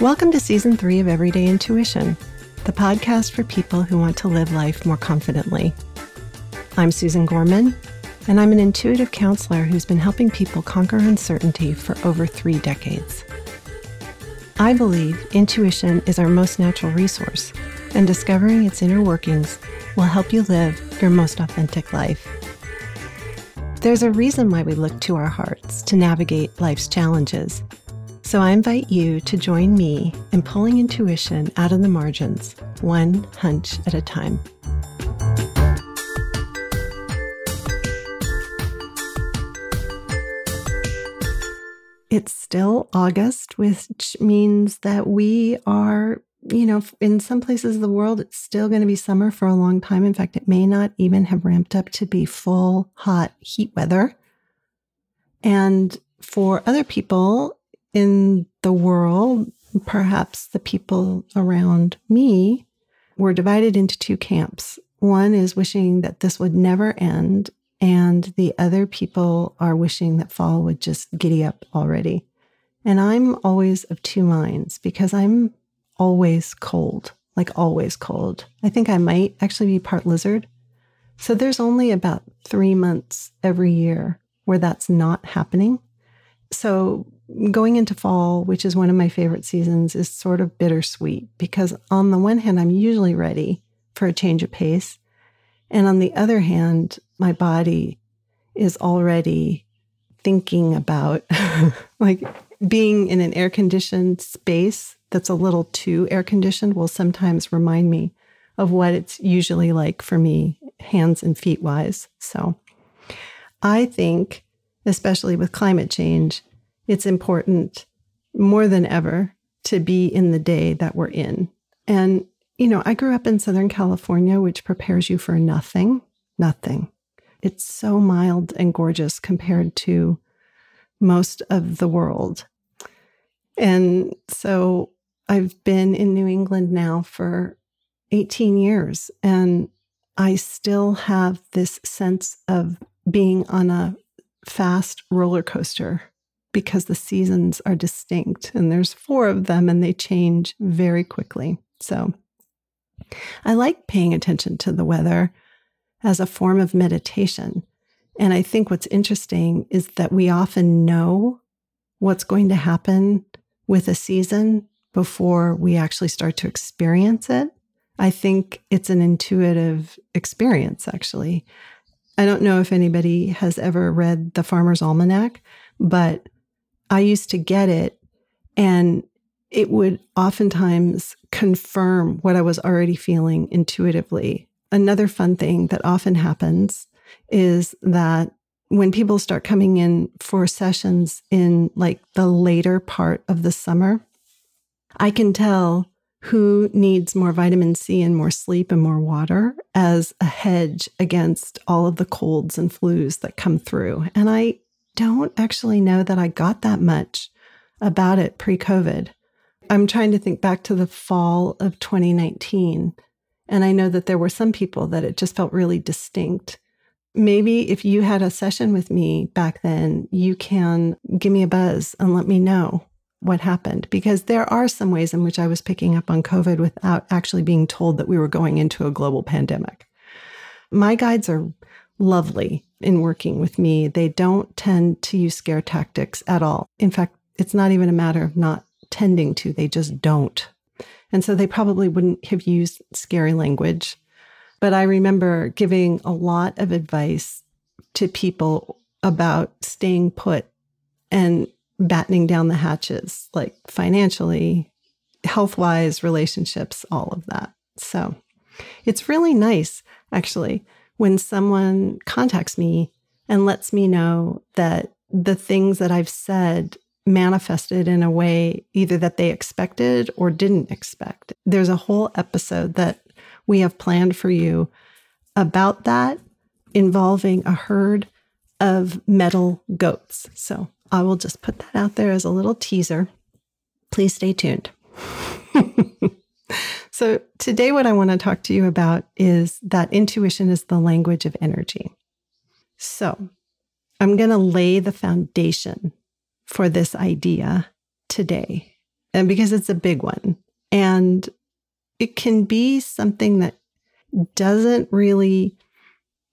Welcome to season three of Everyday Intuition, the podcast for people who want to live life more confidently. I'm Susan Gorman, and I'm an intuitive counselor who's been helping people conquer uncertainty for over three decades. I believe intuition is our most natural resource, and discovering its inner workings will help you live your most authentic life. There's a reason why we look to our hearts to navigate life's challenges so I invite you to join me in pulling intuition out of the margins, one hunch at a time. It's still August, which means that we are, you know, in some places of the world, it's still going to be summer for a long time. In fact, it may not even have ramped up to be full hot heat weather. And for other people, in the world, perhaps the people around me were divided into two camps. One is wishing that this would never end, and the other people are wishing that fall would just giddy up already. And I'm always of two minds because I'm always cold, like always cold. I think I might actually be part lizard. So there's only about three months every year where that's not happening. So going into fall, which is one of my favorite seasons, is sort of bittersweet because, on the one hand, I'm usually ready for a change of pace. And on the other hand, my body is already thinking about like being in an air conditioned space that's a little too air conditioned will sometimes remind me of what it's usually like for me, hands and feet wise. So I think, especially with climate change, it's important more than ever to be in the day that we're in. And, you know, I grew up in Southern California, which prepares you for nothing, nothing. It's so mild and gorgeous compared to most of the world. And so I've been in New England now for 18 years, and I still have this sense of being on a fast roller coaster because the seasons are distinct and there's four of them and they change very quickly. So I like paying attention to the weather as a form of meditation. And I think what's interesting is that we often know what's going to happen with a season before we actually start to experience it. I think it's an intuitive experience, actually. I don't know if anybody has ever read the Farmer's Almanac, but I used to get it and it would oftentimes confirm what I was already feeling intuitively. Another fun thing that often happens is that when people start coming in for sessions in like the later part of the summer, I can tell who needs more vitamin C and more sleep and more water as a hedge against all of the colds and flus that come through. And I don't actually know that I got that much about it pre COVID. I'm trying to think back to the fall of 2019. And I know that there were some people that it just felt really distinct. Maybe if you had a session with me back then, you can give me a buzz and let me know what happened because there are some ways in which I was picking up on COVID without actually being told that we were going into a global pandemic. My guides are lovely in working with me. They don't tend to use scare tactics at all. In fact, it's not even a matter of not tending to, they just don't. And so they probably wouldn't have used scary language. But I remember giving a lot of advice to people about staying put and battening down the hatches, like financially, health wise, relationships, all of that. So it's really nice, actually, when someone contacts me and lets me know that the things that I've said manifested in a way either that they expected or didn't expect. There's a whole episode that we have planned for you about that involving a herd of metal goats. So I will just put that out there as a little teaser. Please stay tuned. So, today, what I want to talk to you about is that intuition is the language of energy. So, I'm going to lay the foundation for this idea today. and because it's a big one. And it can be something that doesn't really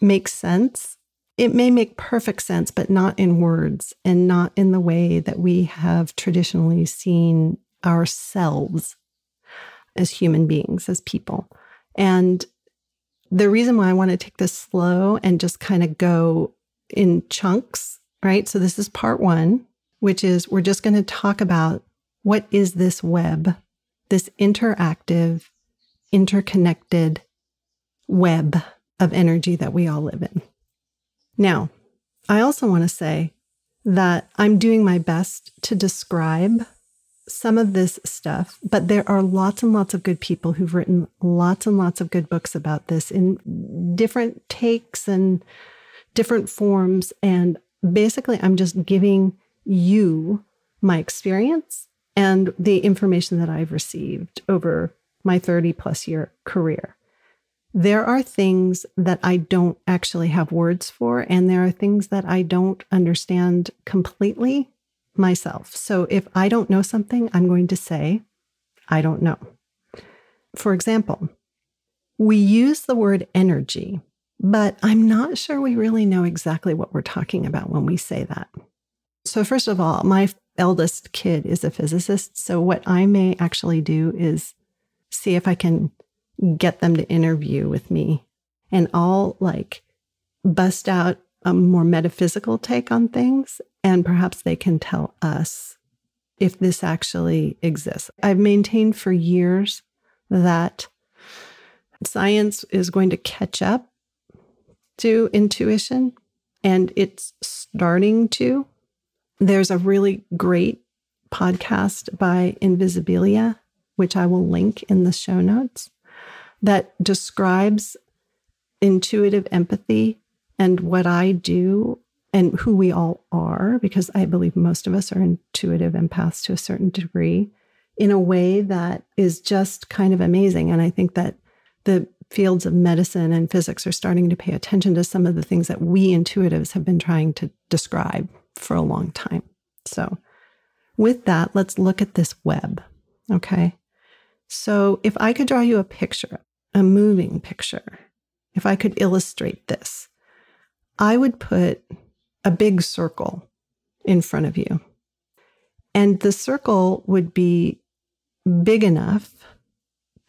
make sense. It may make perfect sense, but not in words and not in the way that we have traditionally seen ourselves as human beings, as people. And the reason why I want to take this slow and just kind of go in chunks, right? So, this is part one, which is we're just going to talk about what is this web, this interactive, interconnected web of energy that we all live in. Now, I also want to say that I'm doing my best to describe some of this stuff, but there are lots and lots of good people who've written lots and lots of good books about this in different takes and different forms. And basically, I'm just giving you my experience and the information that I've received over my 30 plus year career. There are things that I don't actually have words for, and there are things that I don't understand completely myself. So if I don't know something, I'm going to say, I don't know. For example, we use the word energy, but I'm not sure we really know exactly what we're talking about when we say that. So, first of all, my eldest kid is a physicist. So, what I may actually do is see if I can get them to interview with me and I'll like bust out a more metaphysical take on things and perhaps they can tell us if this actually exists. I've maintained for years that science is going to catch up to intuition and it's starting to. There's a really great podcast by Invisibilia, which I will link in the show notes, that describes intuitive empathy and what I do and who we all are, because I believe most of us are intuitive empaths to a certain degree, in a way that is just kind of amazing. And I think that the fields of medicine and physics are starting to pay attention to some of the things that we intuitives have been trying to describe for a long time. So, with that, let's look at this web. Okay. So, if I could draw you a picture, a moving picture, if I could illustrate this, I would put a big circle in front of you. And the circle would be big enough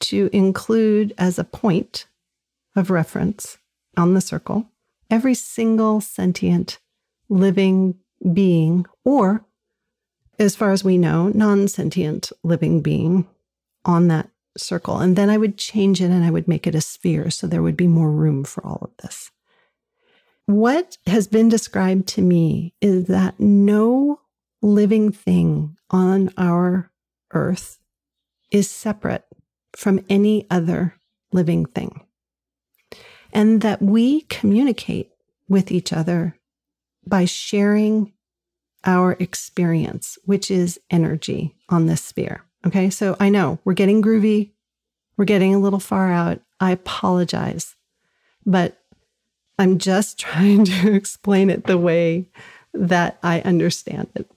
to include as a point of reference on the circle every single sentient living being, or as far as we know, non sentient living being on that circle. And then I would change it and I would make it a sphere so there would be more room for all of this. What has been described to me is that no living thing on our earth is separate from any other living thing. And that we communicate with each other by sharing our experience, which is energy on this sphere. Okay, so I know we're getting groovy, we're getting a little far out. I apologize, but I'm just trying to explain it the way that I understand it.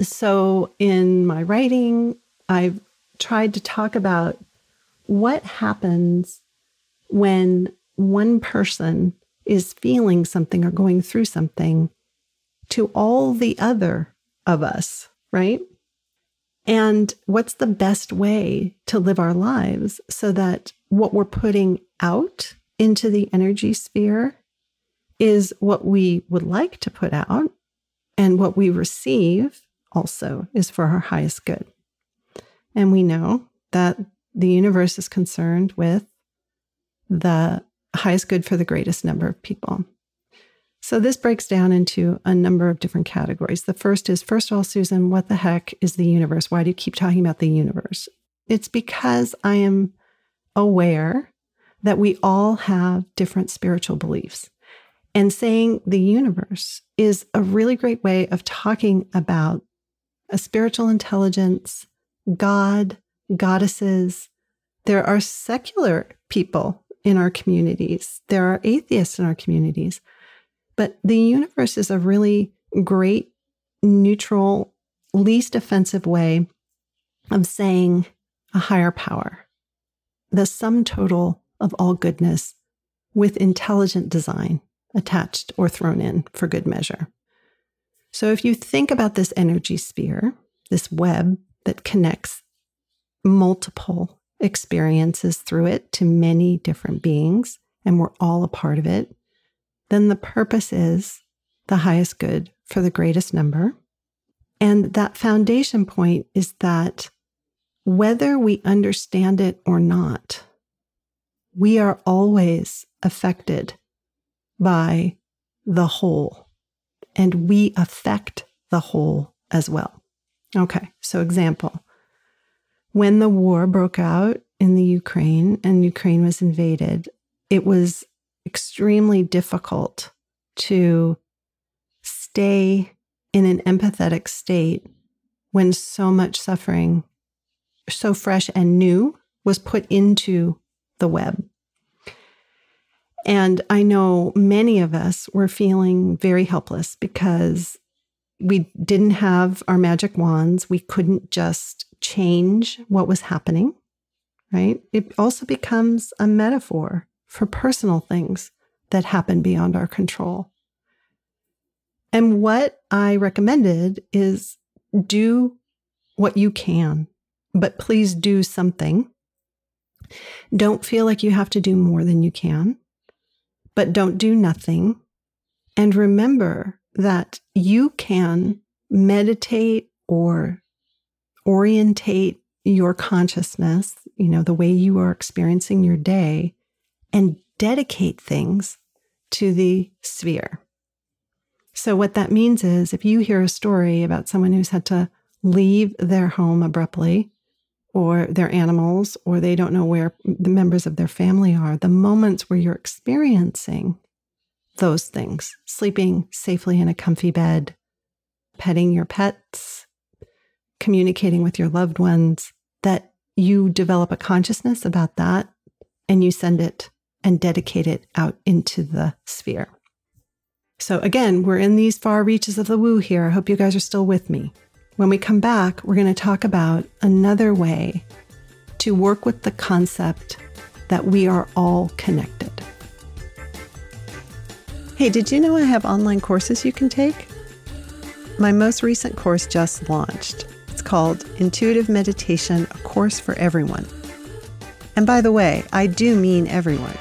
So, in my writing, I've tried to talk about what happens when one person is feeling something or going through something to all the other of us, right? And what's the best way to live our lives so that what we're putting out into the energy sphere is what we would like to put out, and what we receive also is for our highest good. And we know that the universe is concerned with the highest good for the greatest number of people. So this breaks down into a number of different categories. The first is first of all, Susan, what the heck is the universe? Why do you keep talking about the universe? It's because I am aware that we all have different spiritual beliefs. And saying the universe is a really great way of talking about a spiritual intelligence, God, goddesses. There are secular people in our communities, there are atheists in our communities, but the universe is a really great, neutral, least offensive way of saying a higher power, the sum total of all goodness with intelligent design attached or thrown in for good measure. So if you think about this energy sphere, this web that connects multiple experiences through it to many different beings, and we're all a part of it, then the purpose is the highest good for the greatest number. And that foundation point is that whether we understand it or not, we are always affected by the whole, and we affect the whole as well. Okay, so example when the war broke out in the Ukraine and Ukraine was invaded, it was extremely difficult to stay in an empathetic state when so much suffering, so fresh and new, was put into the web. And I know many of us were feeling very helpless because we didn't have our magic wands. We couldn't just change what was happening, right? It also becomes a metaphor for personal things that happen beyond our control. And what I recommended is do what you can, but please do something. Don't feel like you have to do more than you can, but don't do nothing. And remember that you can meditate or orientate your consciousness, you know, the way you are experiencing your day, and dedicate things to the sphere. So, what that means is if you hear a story about someone who's had to leave their home abruptly, or their animals, or they don't know where the members of their family are, the moments where you're experiencing those things, sleeping safely in a comfy bed, petting your pets, communicating with your loved ones, that you develop a consciousness about that and you send it and dedicate it out into the sphere. So, again, we're in these far reaches of the woo here. I hope you guys are still with me. When we come back, we're going to talk about another way to work with the concept that we are all connected. Hey, did you know I have online courses you can take? My most recent course just launched. It's called Intuitive Meditation, a course for everyone. And by the way, I do mean everyone.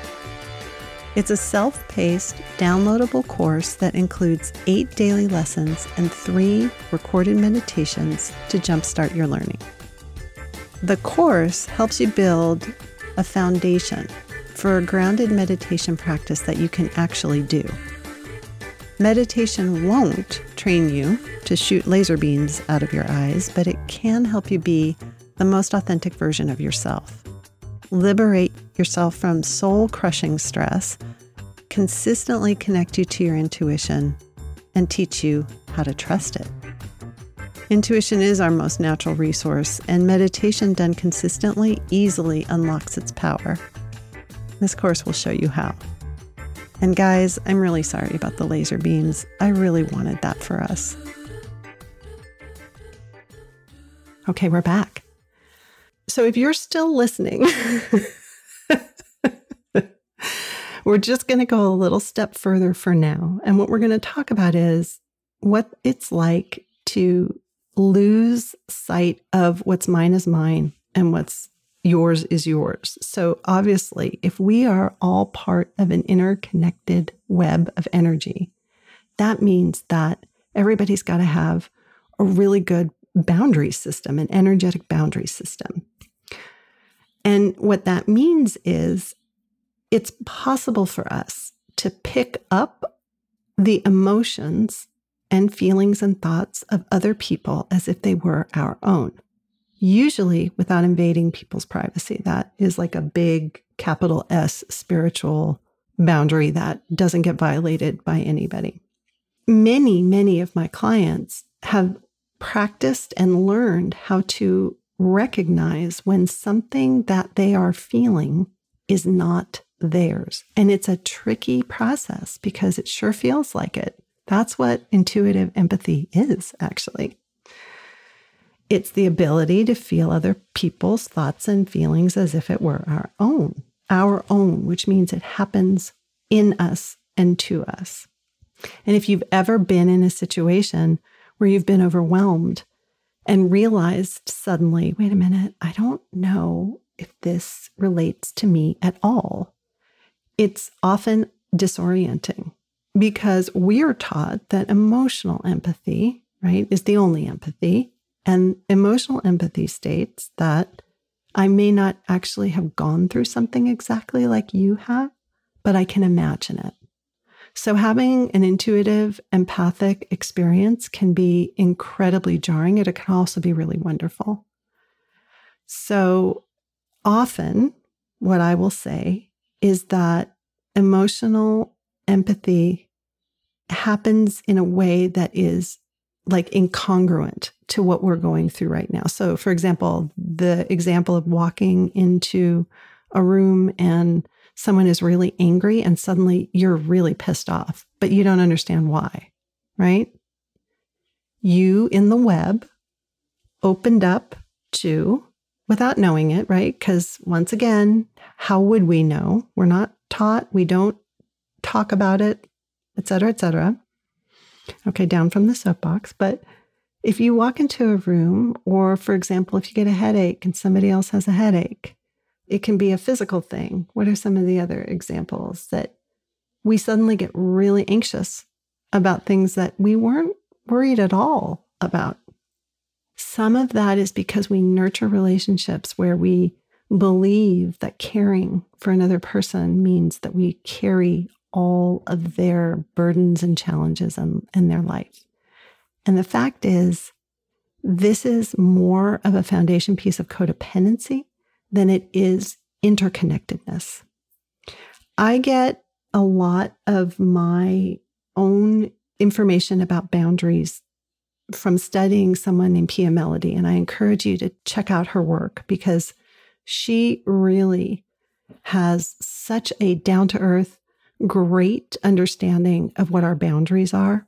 It's a self paced, downloadable course that includes eight daily lessons and three recorded meditations to jumpstart your learning. The course helps you build a foundation for a grounded meditation practice that you can actually do. Meditation won't train you to shoot laser beams out of your eyes, but it can help you be the most authentic version of yourself. Liberate yourself from soul crushing stress, consistently connect you to your intuition, and teach you how to trust it. Intuition is our most natural resource, and meditation done consistently easily unlocks its power. This course will show you how. And guys, I'm really sorry about the laser beams. I really wanted that for us. Okay, we're back. So if you're still listening, we're just going to go a little step further for now. And what we're going to talk about is what it's like to lose sight of what's mine is mine and what's yours is yours. So, obviously, if we are all part of an interconnected web of energy, that means that everybody's got to have a really good boundary system, an energetic boundary system. And what that means is it's possible for us to pick up the emotions and feelings and thoughts of other people as if they were our own usually without invading people's privacy. That is like a big capital S spiritual boundary that doesn't get violated by anybody. Many, many of my clients have practiced and learned how to recognize when something that they are feeling is not theirs. And it's a tricky process because it sure feels like it. That's what intuitive empathy is, actually. It's the ability to feel other people's thoughts and feelings as if it were our own, our own, which means it happens in us and to us. And if you've ever been in a situation where you've been overwhelmed and realized suddenly, wait a minute, I don't know if this relates to me at all, it's often disorienting because we're taught that emotional empathy, right, is the only empathy. And emotional empathy states that I may not actually have gone through something exactly like you have, but I can imagine it. So, having an intuitive, empathic experience can be incredibly jarring, it can also be really wonderful. So, often, what I will say is that emotional empathy happens in a way that is like incongruent to what we're going through right now. So, for example, the example of walking into a room and someone is really angry and suddenly you're really pissed off, but you don't understand why, right? You in the web opened up to, without knowing it, right? Because once again, how would we know? We're not taught, we don't talk about it, et cetera, et cetera. Okay, down from the soapbox. But if you walk into a room, or for example, if you get a headache and somebody else has a headache, it can be a physical thing. What are some of the other examples that we suddenly get really anxious about things that we weren't worried at all about? Some of that is because we nurture relationships where we believe that caring for another person means that we carry all of their burdens and challenges in, in their life. And the fact is, this is more of a foundation piece of codependency than it is interconnectedness. I get a lot of my own information about boundaries from studying someone named Pia Mellody. And I encourage you to check out her work because she really has such a down to earth, great understanding of what our boundaries are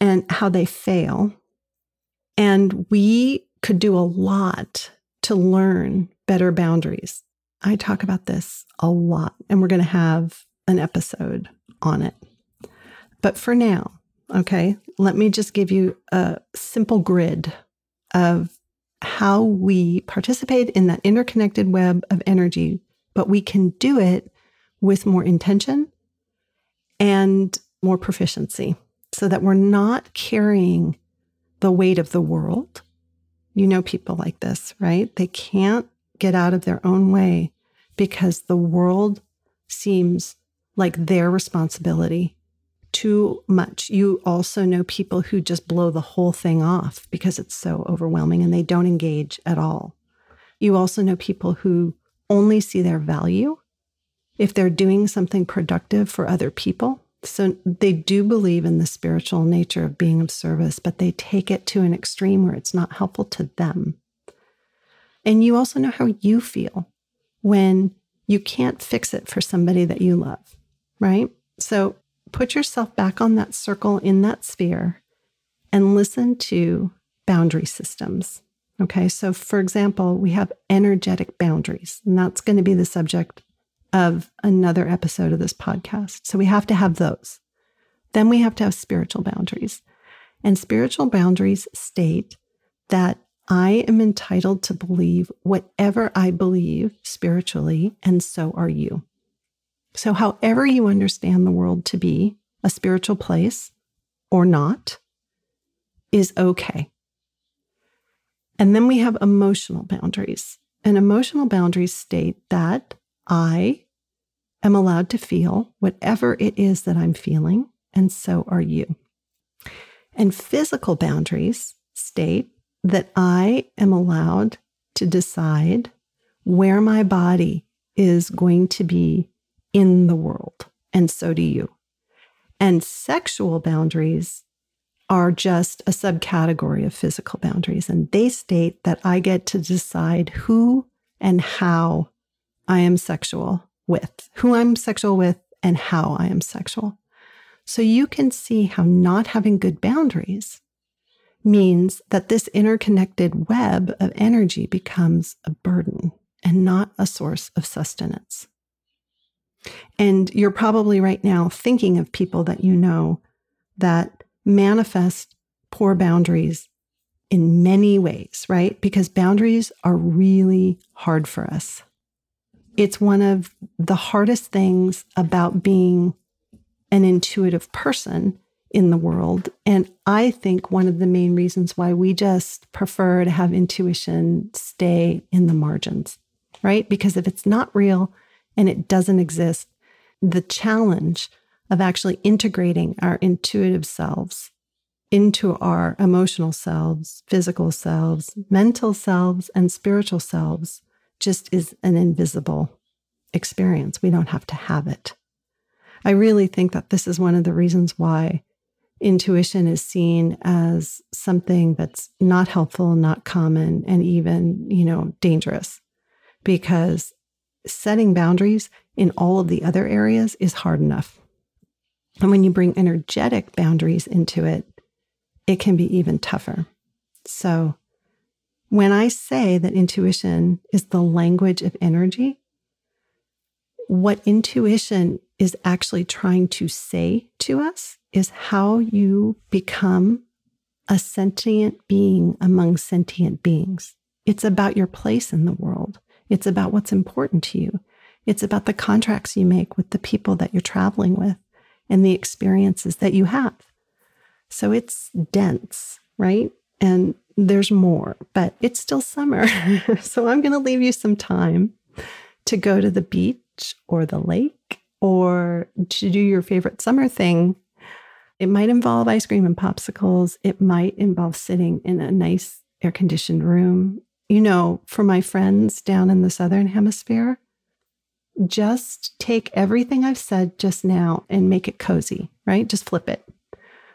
and how they fail. And we could do a lot to learn better boundaries. I talk about this a lot, and we're going to have an episode on it. But for now, okay, let me just give you a simple grid of how we participate in that interconnected web of energy, but we can do it with more intention and more proficiency so that we're not carrying the weight of the world. You know, people like this, right? They can't get out of their own way because the world seems like their responsibility too much. You also know people who just blow the whole thing off because it's so overwhelming and they don't engage at all. You also know people who only see their value if they're doing something productive for other people. So they do believe in the spiritual nature of being of service, but they take it to an extreme where it's not helpful to them. And you also know how you feel when you can't fix it for somebody that you love, right? So put yourself back on that circle in that sphere and listen to boundary systems. Okay, so for example, we have energetic boundaries, and that's going to be the subject of another episode of this podcast. So we have to have those. Then we have to have spiritual boundaries. And spiritual boundaries state that I am entitled to believe whatever I believe spiritually, and so are you. So, however you understand the world to be a spiritual place or not is okay. And then we have emotional boundaries. And emotional boundaries state that I am allowed to feel whatever it is that I'm feeling, and so are you. And physical boundaries state that I am allowed to decide where my body is going to be in the world. And so do you. And sexual boundaries are just a subcategory of physical boundaries. And they state that I get to decide who and how I am sexual with, who I'm sexual with, and how I am sexual. So you can see how not having good boundaries means that this interconnected web of energy becomes a burden and not a source of sustenance. And you're probably right now thinking of people that you know that manifest poor boundaries in many ways, right? Because boundaries are really hard for us. It's one of the hardest things about being an intuitive person in the world. And I think one of the main reasons why we just prefer to have intuition stay in the margins, right? Because if it's not real and it doesn't exist, the challenge of actually integrating our intuitive selves into our emotional selves, physical selves, mental selves, and spiritual selves just is an invisible experience. We don't have to have it. I really think that this is one of the reasons why intuition is seen as something that's not helpful, not common, and even, you know, dangerous because setting boundaries in all of the other areas is hard enough. And when you bring energetic boundaries into it, it can be even tougher. So, when I say that intuition is the language of energy, what intuition is actually trying to say to us is how you become a sentient being among sentient beings. It's about your place in the world. It's about what's important to you. It's about the contracts you make with the people that you're traveling with and the experiences that you have. So it's dense, right? And there's more, but it's still summer. so I'm going to leave you some time to go to the beach or the lake or to do your favorite summer thing. It might involve ice cream and popsicles. It might involve sitting in a nice air conditioned room. You know, for my friends down in the Southern Hemisphere, just take everything I've said just now and make it cozy, right? Just flip it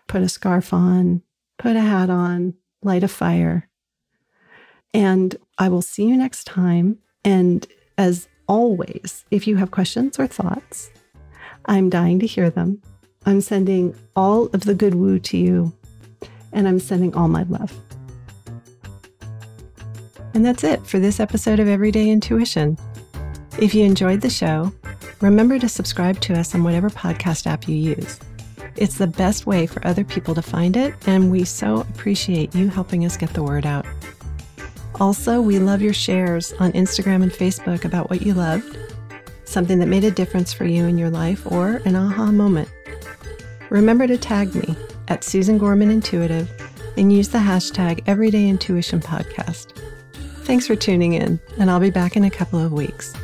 put a scarf on, put a hat on, light a fire. And I will see you next time. And as always, if you have questions or thoughts, I'm dying to hear them. I'm sending all of the good woo to you, and I'm sending all my love. And that's it for this episode of Everyday Intuition. If you enjoyed the show, remember to subscribe to us on whatever podcast app you use. It's the best way for other people to find it, and we so appreciate you helping us get the word out. Also, we love your shares on Instagram and Facebook about what you loved, something that made a difference for you in your life, or an aha moment. Remember to tag me at Susan Gorman Intuitive and use the hashtag Everyday Intuition Podcast. Thanks for tuning in, and I'll be back in a couple of weeks.